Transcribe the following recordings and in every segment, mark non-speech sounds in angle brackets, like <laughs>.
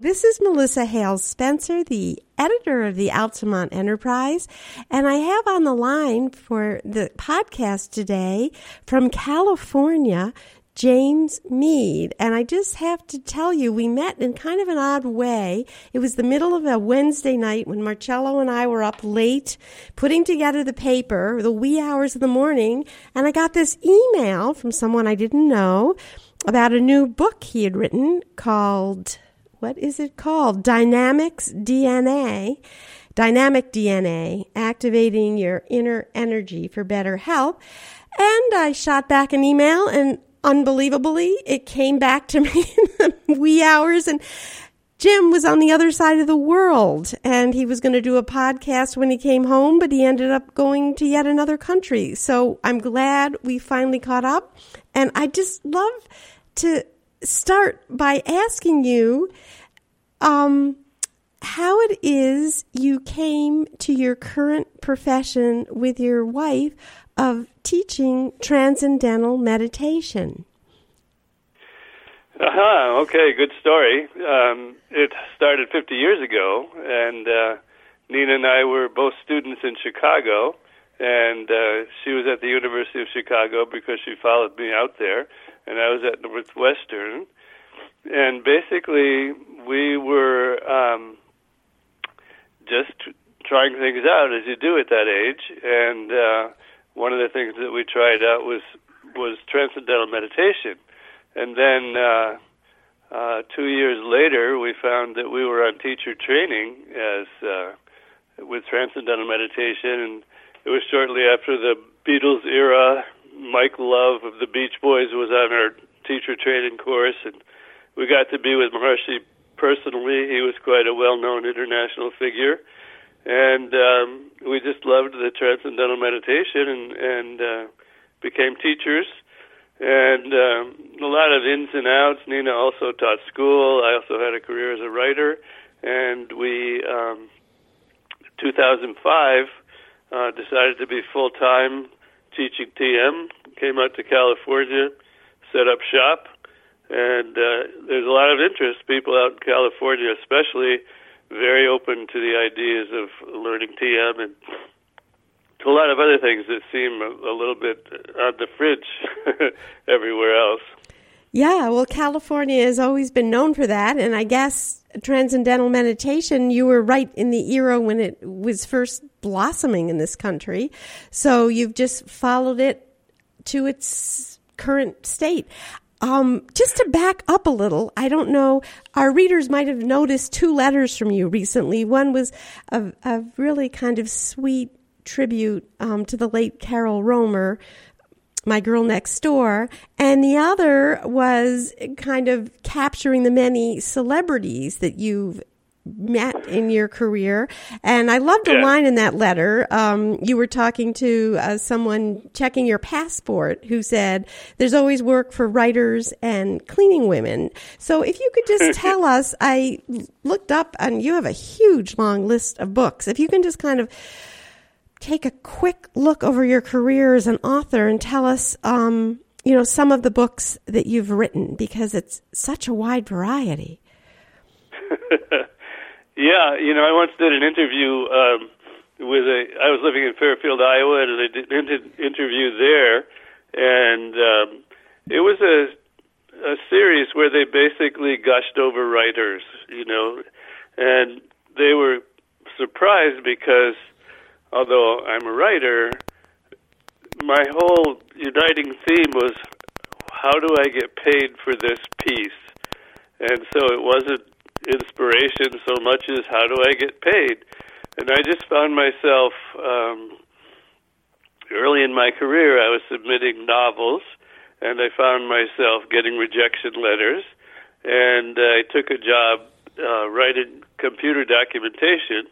This is Melissa Hale-Spencer, the editor of the Altamont Enterprise, and I have on the line for the podcast today from California, James Meade. And I just have to tell you, we met in kind of an odd way. It was the middle of a Wednesday night when Marcello and I were up late putting together the paper, the wee hours of the morning, and I got this email from someone I didn't know about a new book he had written called what is it called? Dynamics DNA. Dynamic DNA, activating your inner energy for better health. And I shot back an email and unbelievably, it came back to <laughs> me in the wee hours and Jim was on the other side of the world and he was going to do a podcast when he came home, but he ended up going to yet another country. So I'm glad we finally caught up. And I just love to start by asking you um, how it is you came to your current profession with your wife of teaching transcendental meditation. Uh-huh, okay, good story. Um, it started 50 years ago, and uh, Nina and I were both students in Chicago, and uh, she was at the University of Chicago because she followed me out there, and I was at Northwestern and basically we were um, just trying things out as you do at that age. And uh, one of the things that we tried out was was transcendental meditation. And then uh, uh, two years later, we found that we were on teacher training as uh, with transcendental meditation, and it was shortly after the Beatles era. Mike Love of the Beach Boys was on our teacher training course, and we got to be with Maharishi personally. He was quite a well-known international figure, and um, we just loved the transcendental meditation and and uh, became teachers. And um, a lot of ins and outs. Nina also taught school. I also had a career as a writer, and we, um, 2005, uh, decided to be full time teaching TM. Came out to California, set up shop, and uh, there's a lot of interest. People out in California, especially, very open to the ideas of learning TM and to a lot of other things that seem a, a little bit on the fridge <laughs> everywhere else. Yeah, well, California has always been known for that, and I guess transcendental meditation, you were right in the era when it was first blossoming in this country. So you've just followed it to its current state. Um, just to back up a little, I don't know, our readers might have noticed two letters from you recently. One was a, a really kind of sweet tribute um, to the late Carol Romer, my girl next door, and the other was kind of capturing the many celebrities that you've met in your career. And I loved a yeah. line in that letter. Um, you were talking to uh, someone checking your passport who said, There's always work for writers and cleaning women. So if you could just <laughs> tell us, I looked up and you have a huge long list of books. If you can just kind of take a quick look over your career as an author and tell us, um, you know, some of the books that you've written because it's such a wide variety. <laughs> Yeah, you know, I once did an interview um, with a. I was living in Fairfield, Iowa, and I did an interview there, and um, it was a a series where they basically gushed over writers, you know, and they were surprised because although I'm a writer, my whole uniting theme was how do I get paid for this piece? And so it wasn't inspiration so much as how do I get paid? And I just found myself um, early in my career, I was submitting novels, and I found myself getting rejection letters. And I took a job uh, writing computer documentation,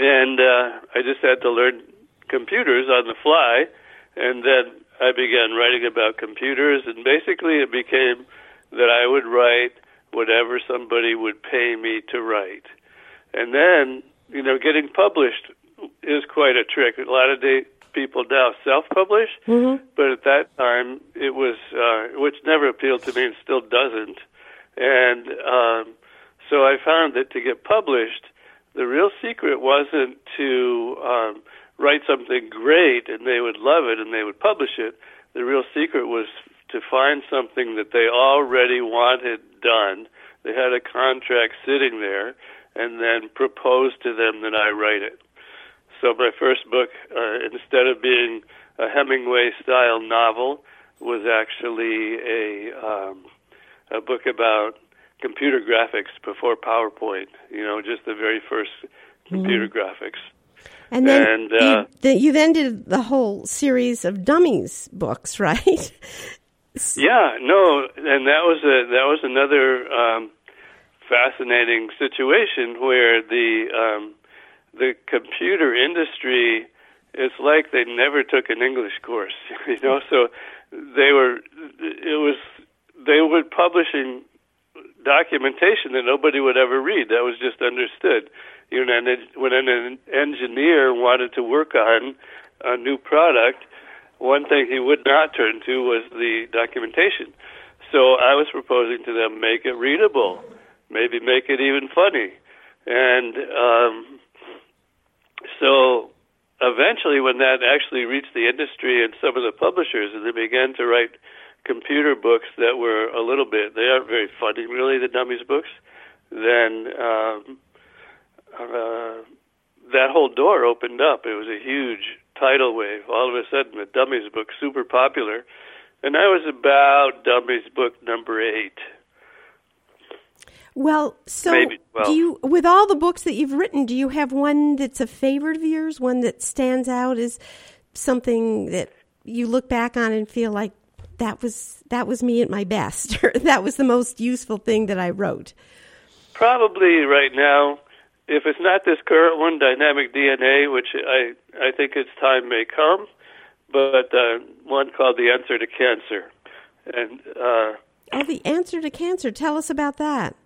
and uh, I just had to learn computers on the fly. And then I began writing about computers, and basically it became that I would write whatever somebody would pay me to write. And then, you know, getting published is quite a trick. A lot of day, people now self-publish, mm-hmm. but at that time it was, uh, which never appealed to me and still doesn't. And um, so I found that to get published, the real secret wasn't to um, write something great and they would love it and they would publish it. The real secret was to find something that they already wanted done. They had a contract sitting there, and then propose to them that I write it. So my first book, uh, instead of being a Hemingway style novel, was actually a um, a book about computer graphics before PowerPoint. You know, just the very first computer mm-hmm. graphics. And then and, uh, you, the, you then did the whole series of dummies books, <laughs> right? yeah, no, and that was a that was another um, fascinating situation where the um, the computer industry is like they never took an English course, <laughs> you know. So they were it was they were publishing documentation that nobody would ever read. That was just understood. You know, when an engineer wanted to work on a new product, one thing he would not turn to was the documentation. So I was proposing to them make it readable, maybe make it even funny, and um, so eventually, when that actually reached the industry and some of the publishers, and they began to write computer books that were a little bit they aren't very funny really the dummies books then um uh that whole door opened up. It was a huge tidal wave. All of a sudden the dummies book super popular and i was about dummies book number 8 well, so Maybe, well, do you, with all the books that you've written, do you have one that's a favorite of yours, one that stands out as something that you look back on and feel like that was that was me at my best <laughs> that was the most useful thing that I wrote? Probably right now, if it's not this current one, Dynamic DNA, which I I think its time may come, but uh, one called The Answer to Cancer, and uh, oh, The Answer to Cancer. Tell us about that.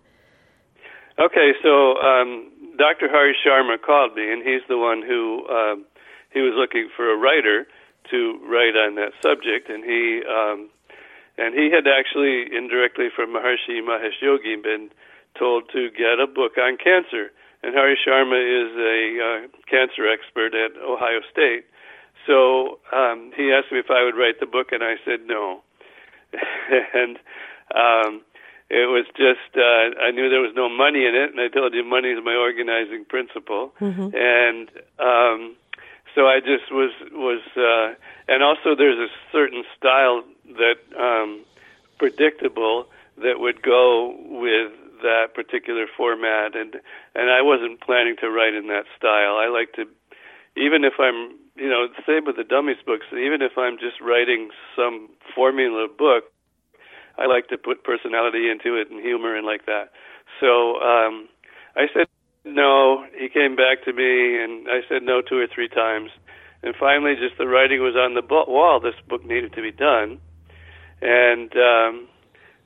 Okay, so um, Dr. Hari Sharma called me, and he's the one who um, he was looking for a writer to write on that subject, and he um, and he had actually indirectly from Maharishi Mahesh Yogi been told to get a book on cancer. And Hari Sharma is a uh, cancer expert at Ohio State. So um, he asked me if I would write the book, and I said no. <laughs> and um, it was just uh, I knew there was no money in it, and I told you money is my organizing principle. Mm-hmm. And um, so I just was was, uh, and also there's a certain style that um, predictable that would go with that particular format, and and I wasn't planning to write in that style. I like to, even if I'm, you know, same with the dummies books. Even if I'm just writing some formula book, I like to put personality into it and humor and like that. So um, I said no, he came back to me, and I said no two or three times. And finally, just the writing was on the wall. This book needed to be done, and um,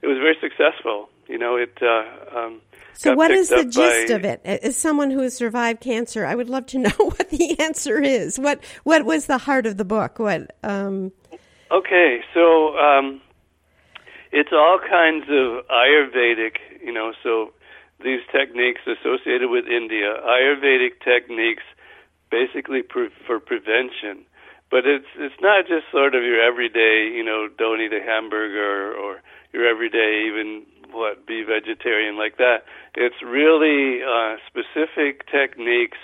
it was very successful. You know, it. Uh, um, so, what is the gist by, of it? As someone who has survived cancer, I would love to <laughs> know what the answer is. What What was the heart of the book? What? Um... Okay, so um, it's all kinds of Ayurvedic. You know, so these techniques associated with India, Ayurvedic techniques, basically pre- for prevention. But it's it's not just sort of your everyday, you know, don't eat a hamburger or your everyday even what be vegetarian like that. It's really uh, specific techniques.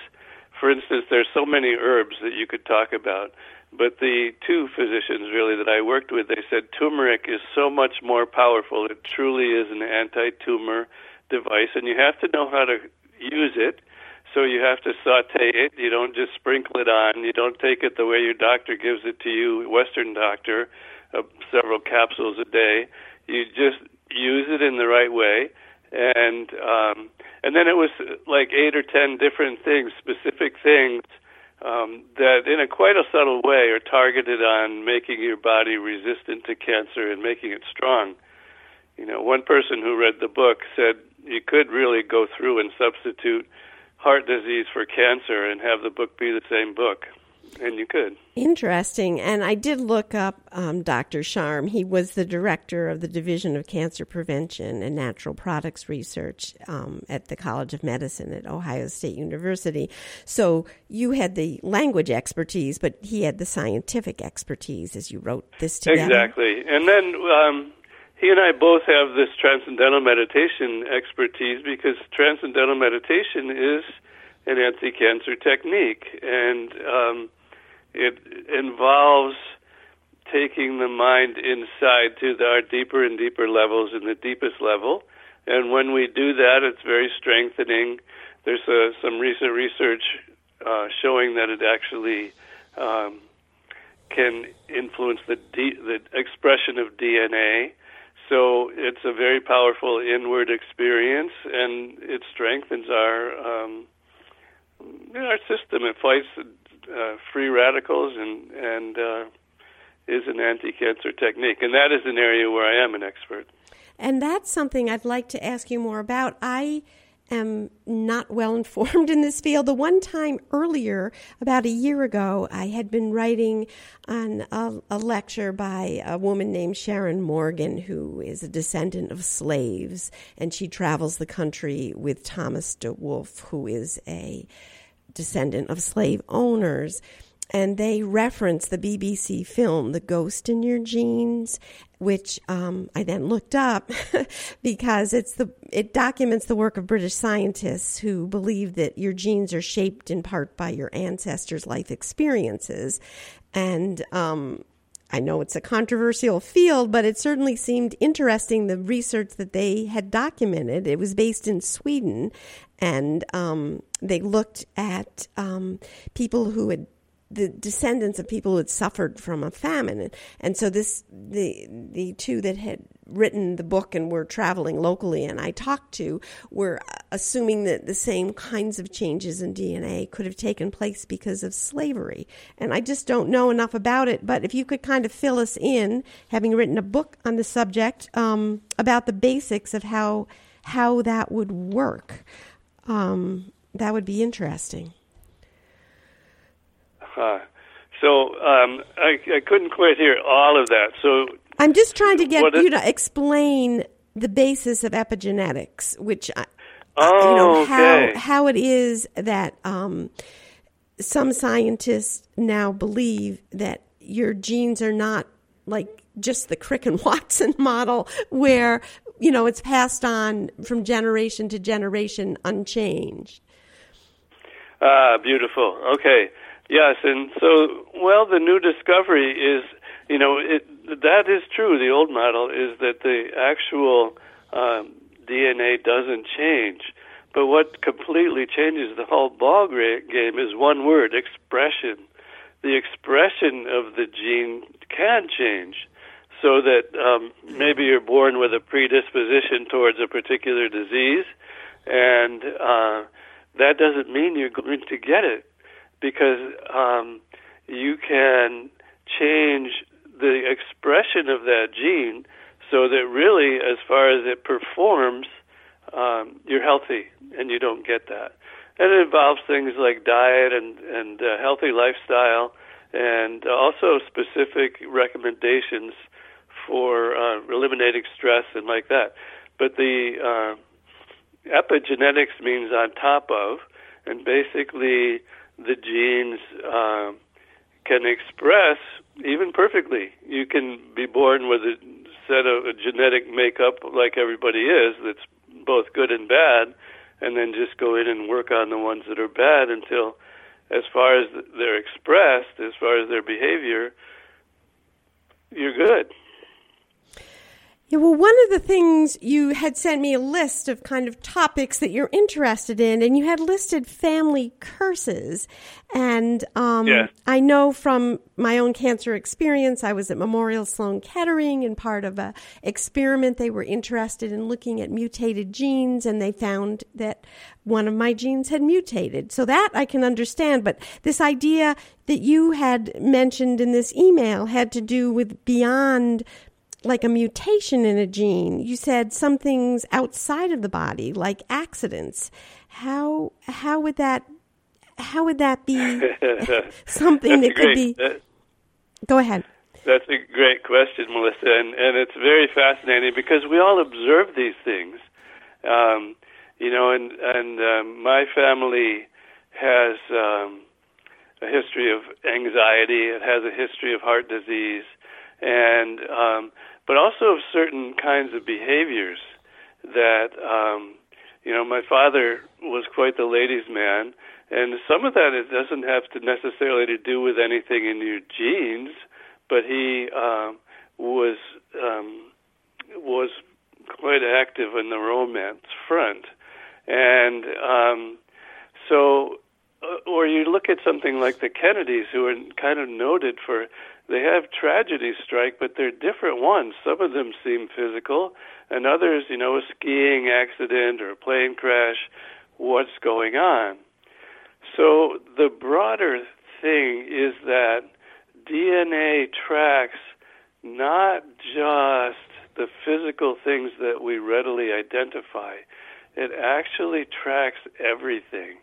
For instance, there's so many herbs that you could talk about. But the two physicians really that I worked with, they said turmeric is so much more powerful. It truly is an anti-tumor device, and you have to know how to use it. So you have to saute it. You don't just sprinkle it on. You don't take it the way your doctor gives it to you, Western doctor, uh, several capsules a day. You just use it in the right way, and um, and then it was like eight or ten different things, specific things um, that, in a quite a subtle way, are targeted on making your body resistant to cancer and making it strong. You know, one person who read the book said you could really go through and substitute heart disease for cancer and have the book be the same book. and you could. Interesting. And I did look up um, Dr. Sharm. He was the director of the Division of Cancer Prevention and Natural Products Research um, at the College of Medicine at Ohio State University. So you had the language expertise, but he had the scientific expertise as you wrote this together. Exactly. And then um, he and I both have this transcendental meditation expertise because transcendental meditation is an anti-cancer technique, and um, it involves taking the mind inside to our deeper and deeper levels in the deepest level. And when we do that, it's very strengthening. There's uh, some recent research uh, showing that it actually um, can influence the the expression of DNA. So it's a very powerful inward experience, and it strengthens our um, our system. It fights uh, free radicals and and uh, is an anti-cancer technique, and that is an area where I am an expert. And that's something I'd like to ask you more about. I am not well informed in this field. The one time earlier, about a year ago, I had been writing on a, a, lecture by a woman named Sharon Morgan, who is a descendant of slaves, and she travels the country with Thomas DeWolf, who is a descendant of slave owners and they reference the BBC film "The Ghost in Your Genes," which um, I then looked up <laughs> because it's the it documents the work of British scientists who believe that your genes are shaped in part by your ancestors' life experiences, and um, I know it's a controversial field, but it certainly seemed interesting the research that they had documented. It was based in Sweden, and um, they looked at um, people who had the descendants of people who had suffered from a famine, and, so this the the two that had written the book and were traveling locally, and I talked to were assuming that the same kinds of changes in DNA could have taken place because of slavery, and I just don't know enough about it. But if you could kind of fill us in, having written a book on the subject um, about the basics of how how that would work, um, that would be interesting. Uh, so um, I, I couldn't quite hear all of that. So I'm just trying to get you to explain the basis of epigenetics, which I, oh, you know okay. how how it is that um, some scientists now believe that your genes are not like just the Crick and <laughs> Watson model, where you know it's passed on from generation to generation unchanged. Ah, beautiful. Okay. Yes, and so well, the new discovery is, you know, it that is true. The old model is that the actual um, DNA doesn't change, but what completely changes the whole ball game is one word: expression. The expression of the gene can change, so that um, maybe you're born with a predisposition towards a particular disease, and uh, that doesn't mean you're going to get it because um, you can change the expression of that gene so that really, as far as it performs, um, you're healthy and you don't get that. And it involves things like diet and, and uh, healthy lifestyle and also specific recommendations for uh, eliminating stress and like that. But the uh, epigenetics means on top of, and basically the genes uh, can express even perfectly. You can be born with a set of a genetic makeup like everybody is that's both good and bad, and then just go in and work on the ones that are bad until, as far as they're expressed, as far as their behavior, you're good. Yeah, well, one of the things you had sent me a list of kind of topics that you're interested in, and you had listed family curses. And um, yeah. I know from my own cancer experience, I was at Memorial Sloan Kettering and part of a experiment. They were interested in looking at mutated genes, and they found that one of my genes had mutated. So that I can understand. But this idea that you had mentioned in this email had to do with beyond like a mutation in a gene. You said some things outside of the body, like accidents. How how would that how would that be <laughs> something that could be? That, go ahead. That's a great question, Melissa, and, and it's very fascinating because we all observe these things. Um, you know, and and um, my family has um, a history of anxiety. It has a history of heart disease, and um, but also of certain kinds of behaviors that um, you know. My father was quite the ladies' man, and some of that it doesn't have to necessarily to do with anything in your genes, but he um, was um, was quite active in the romance front and um, so, uh, or you look at something like the Kennedys, who are kind of noted for they have tragedies strike, but they're different ones. Some of them seem physical, and others, you know, a skiing accident or a plane crash. What's going on? So the broader thing is that DNA tracks not just the physical things that we readily identify, it actually tracks everything.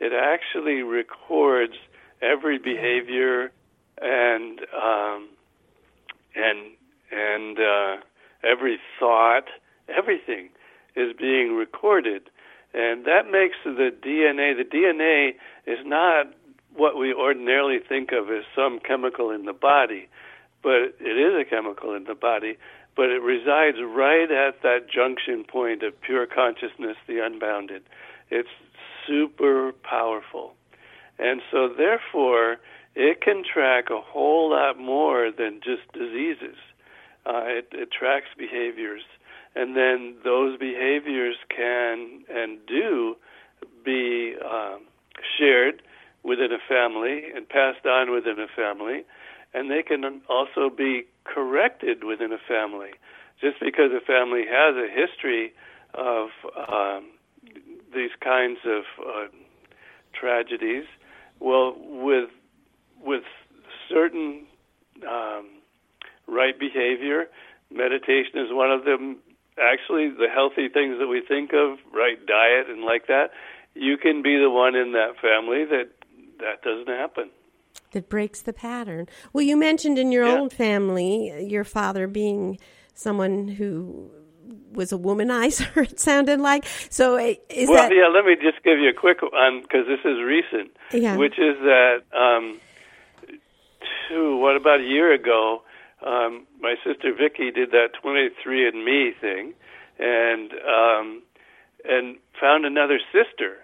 It actually records every behavior and um, and and uh, every thought. Everything is being recorded, and that makes the DNA. The DNA is not what we ordinarily think of as some chemical in the body, but it is a chemical in the body but it resides right at that junction point of pure consciousness, the unbounded. It's super powerful. And so, therefore, it can track a whole lot more than just diseases. Uh, it, it tracks behaviors. And then those behaviors can and do be um, shared within a family and passed on within a family and they can also be corrected within a family. Just because a family has a history of um, these kinds of uh, tragedies, well, with with certain um, right behavior, meditation is one of them. Actually, the healthy things that we think of, right diet and like that, you can be the one in that family that that doesn't happen that breaks the pattern. Well, you mentioned in your yeah. own family your father being someone who was a womanizer. <laughs> It sounded like so. Is well, that... yeah. Let me just give you a quick one because this is recent. Yeah. Which is that, um, two, what about a year ago? Um, my sister Vicky did that 23andMe thing, and um, and found another sister,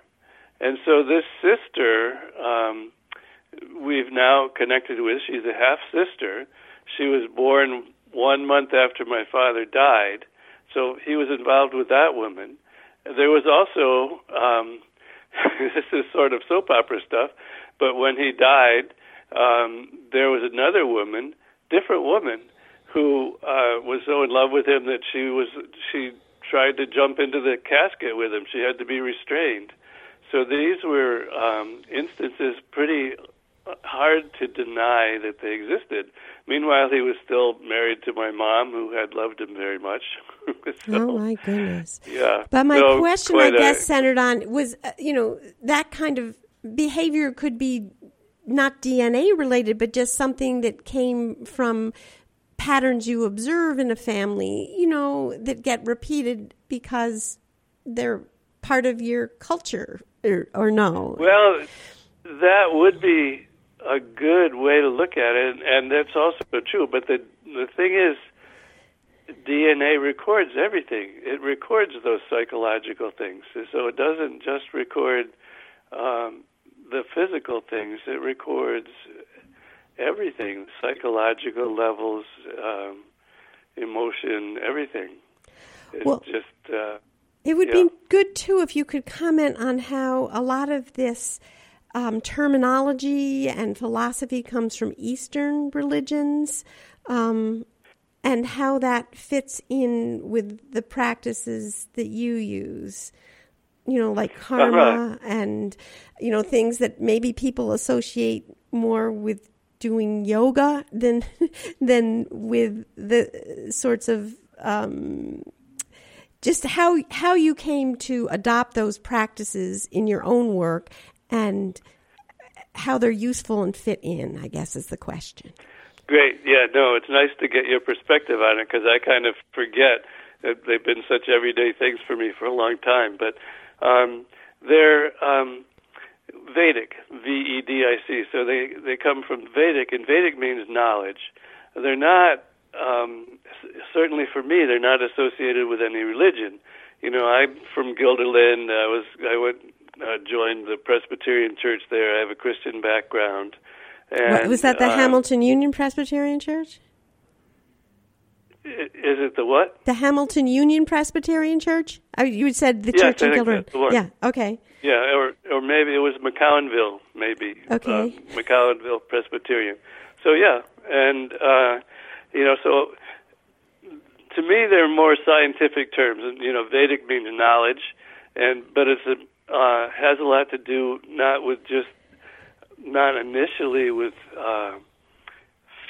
and so this sister. Um, we've now connected with. She's a half sister. She was born one month after my father died, so he was involved with that woman. There was also um, <laughs> this is sort of soap opera stuff, but when he died, um, there was another woman, different woman, who uh, was so in love with him that she was she tried to jump into the casket with him. She had to be restrained. So these were um, instances pretty hard to deny that they existed. Meanwhile, he was still married to my mom, who had loved him very much. <laughs> so, oh my goodness! Yeah. But my so question, I guess, a, centered on was uh, you know that kind of behavior could be not DNA related, but just something that came from patterns you observe in a family. You know that get repeated because they're part of your culture, or, or no? Well, that would be a good way to look at it, and that's also true. But the the thing is, DNA records everything. It records those psychological things, so it doesn't just record um, the physical things. It records everything: psychological levels, um, emotion, everything. It's well, just. Uh, it would yeah. be good too if you could comment on how a lot of this um, terminology and philosophy comes from Eastern religions, um, and how that fits in with the practices that you use. You know, like <laughs> karma uh-huh. and you know things that maybe people associate more with doing yoga than <laughs> than with the sorts of um, just how how you came to adopt those practices in your own work and how they're useful and fit in. I guess is the question. Great. Yeah. No, it's nice to get your perspective on it because I kind of forget that they've been such everyday things for me for a long time. But um, they're um, Vedic, V-E-D-I-C. So they they come from Vedic, and Vedic means knowledge. They're not um, certainly for me. They're not associated with any religion. You know, I'm from Guilderland. I was I went uh, joined the Presbyterian Church there. I have a Christian background. And, was that the uh, Hamilton Union Presbyterian Church? Is it the what? The Hamilton Union Presbyterian Church? Oh, you said the Yes, church in think Guilderland. that's the one. Yeah. Okay. Yeah, or or maybe it was McKownville, maybe. Okay. Uh, McKownville Presbyterian. So yeah, and uh, you know, so to me they're more scientific terms. And, You know, Vedic means knowledge, and but it's a uh, has a lot to do not with just not initially with uh,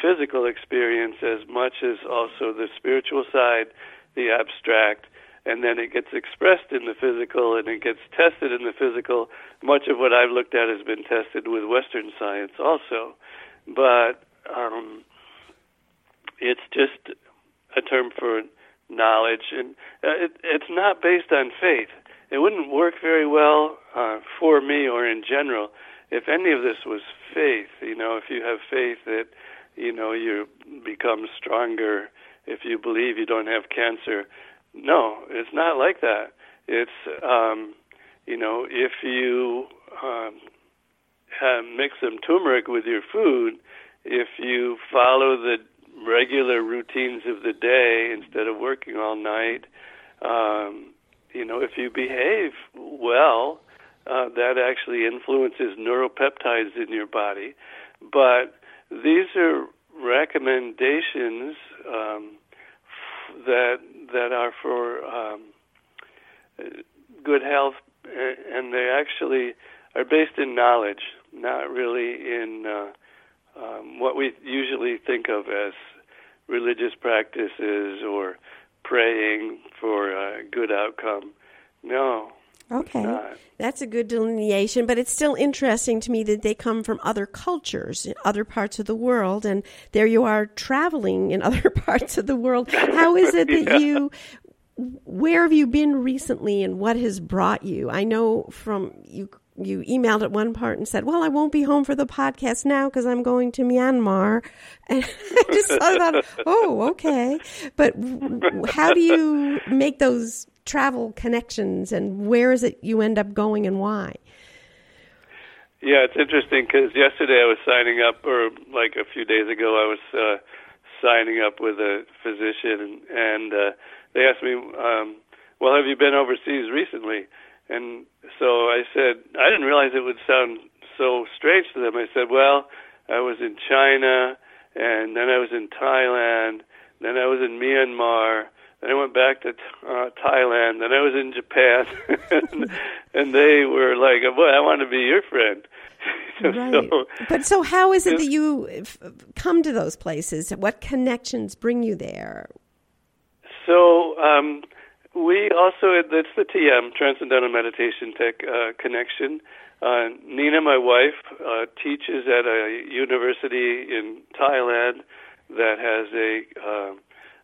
physical experience as much as also the spiritual side, the abstract, and then it gets expressed in the physical and it gets tested in the physical. Much of what I've looked at has been tested with Western science also, but um, it's just a term for knowledge, and uh, it, it's not based on faith. It wouldn't work very well uh, for me or in general if any of this was faith. You know, if you have faith that you know you become stronger if you believe you don't have cancer. No, it's not like that. It's um, you know if you um, have, mix some turmeric with your food, if you follow the regular routines of the day instead of working all night, um, you know if you behave well, uh, that actually influences neuropeptides in your body. But these are recommendations um, f- that that are for um, good health, and they actually are based in knowledge, not really in uh, um, what we usually think of as religious practices or praying for a good outcome. No, Okay. That's a good delineation, but it's still interesting to me that they come from other cultures in other parts of the world, and there you are traveling in <laughs> other parts of the world. How is it that <laughs> Yeah. you, where have you been recently, and what has brought you? I know from you. You emailed at one part and said, "Well, I won't be home for the podcast now because I'm going to Myanmar," <laughs> and I just thought, "Oh, okay." But how do you make those travel connections, and where is it you end up going, and why? Yeah, it's interesting because yesterday I was signing up, or like a few days ago, I was uh, signing up with a physician, and, uh, they asked me, um, "Well, have you been overseas recently?" And so I said, I didn't realize it would sound so strange to them. I said, "Well, I was in China, and then I was in Thailand, then I was in Myanmar." Then I went back to uh, Thailand. Then I was in Japan, <laughs> and, and they were like, "Boy, I want to be your friend." <laughs> Right. so, but so, how is it that you f- come to those places? What connections bring you there? So um, we also it's the TM Transcendental Meditation Tech uh, connection. Uh, Nina, my wife, uh, teaches at a university in Thailand that has a uh,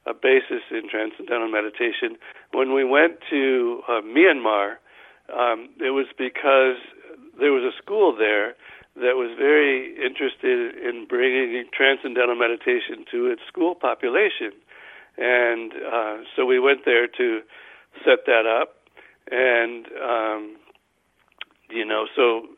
a basis in transcendental meditation. When we went to uh, Myanmar, um, it was because there was a school there that was very interested in bringing transcendental meditation to its school population. And uh, so we went there to set that up. And, um, you know, so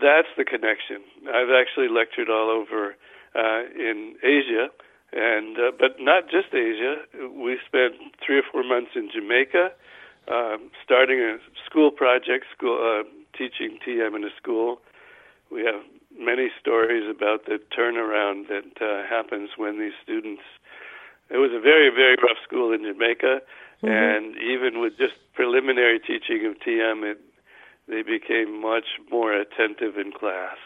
that's the connection. I've actually lectured all over uh, in Asia, and uh, but not just Asia. We spent three or four months in Jamaica, um, starting a school project, school uh, teaching TM in a school. We have many stories about the turnaround that uh, happens when these students. It was a very very rough school in Jamaica, Mm-hmm. and even with just preliminary teaching of TM, it they became much more attentive in class.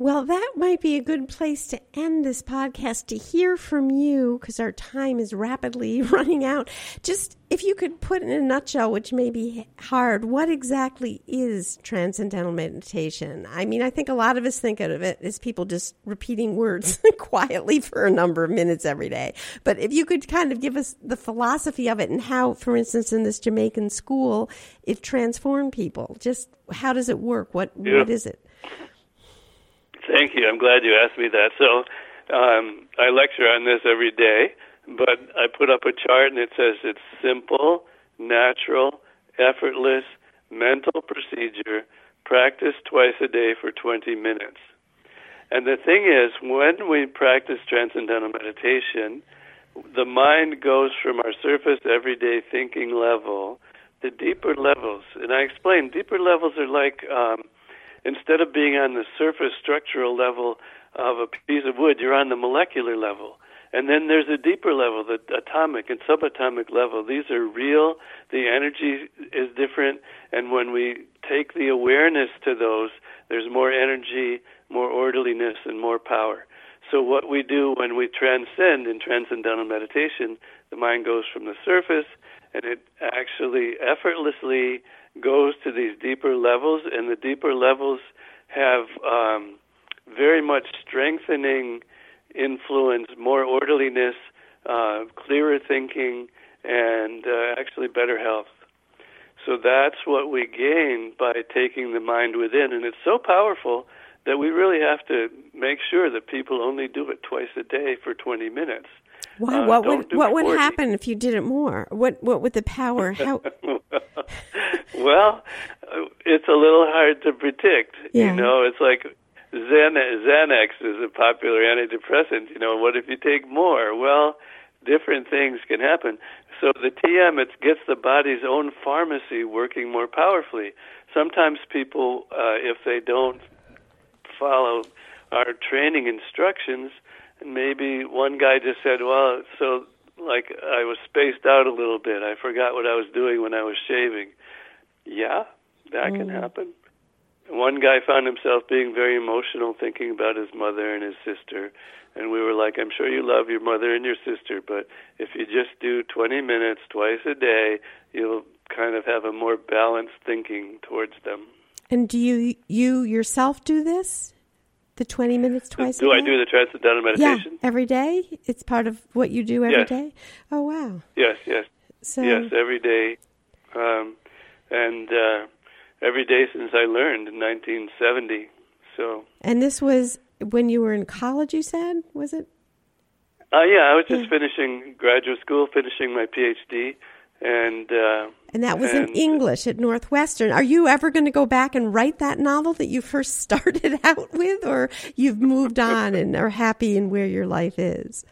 Well, that might be a good place to end this podcast to hear from you because our time is rapidly <laughs> running out. Just if you could put in a nutshell, which may be hard, what exactly is transcendental meditation? I mean, I think a lot of us think of it as people just repeating words <laughs> quietly for a number of minutes every day. But if you could kind of give us the philosophy of it and how, for instance, in this Jamaican school, it transformed people, just how does it work? What yeah. what is it? Thank you. I'm glad you asked me that. So um, I lecture on this every day, but I put up a chart and it says it's simple, natural, effortless, mental procedure, practice twice a day for 20 minutes. And the thing is, when we practice transcendental meditation, the mind goes from our surface everyday thinking level to deeper levels. And I explain, deeper levels are like um, instead of being on the surface structural level of a piece of wood, you're on the molecular level. And then there's a deeper level, the atomic and subatomic level. These are real. The energy is different. And when we take the awareness to those, there's more energy, more orderliness, and more power. So, what we do when we transcend in transcendental meditation, the mind goes from the surface and it actually effortlessly goes to these deeper levels, and the deeper levels have um, very much strengthening influence, more orderliness, uh, clearer thinking, and uh, actually better health. So that's what we gain by taking the mind within, and it's so powerful that we really have to make sure that people only do it twice a day for 20 minutes. Why? Uh, what would what would happen if you did it more? What what would the power? <laughs> How? well, it's a little hard to predict. Yeah. You know, it's like Xan- Xanax is a popular antidepressant. You know, what if you take more? Well, different things can happen. So the TM it gets the body's own pharmacy working more powerfully. Sometimes people, uh, if they don't follow our training instructions, maybe one guy just said, "Well, so like I was spaced out a little bit. I forgot what I was doing when I was shaving." Yeah, that mm. can happen. One guy found himself being very emotional, thinking about his mother and his sister, and we were like, "I'm sure you love your mother and your sister, but if you just do 20 minutes twice a day, you'll kind of have a more balanced thinking towards them." And do you you yourself do this? The 20 minutes twice do I do the transcendental meditation? Yeah, every day? It's part of what you do every yes. day. Oh, wow. Yes, yes. So, yes, every day. Um, and uh, every day since I learned in 1970. So. And this was when you were in college, you said, was it? Uh, yeah, I was just yeah. finishing graduate school, finishing my PhD and uh, and that was and, in English at Northwestern. Are you ever going to go back and write that novel that you first <laughs> started out with, or you've moved on and are happy in where your life is?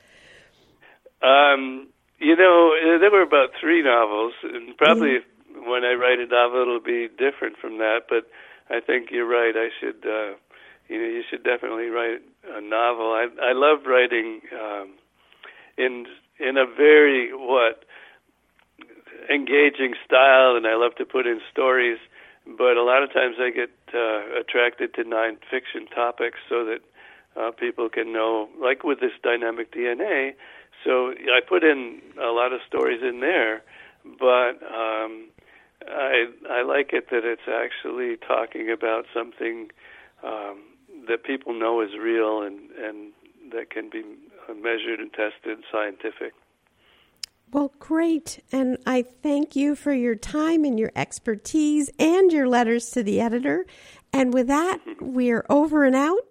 Um, you know, there were about three novels, and probably mm. when I write a novel, it'll be different from that. But I think you're right. I should, uh, you know, you should definitely write a novel. I I love writing um, in in a very what engaging style, and I love to put in stories. But a lot of times I get uh, attracted to nonfiction topics so that uh, people can know, like with this dynamic DNA. So I put in a lot of stories in there, but um, I I like it that it's actually talking about something um, that people know is real and and that can be measured and tested scientific. Well, great. And I thank you for your time and your expertise and your letters to the editor. And with that, we're over and out.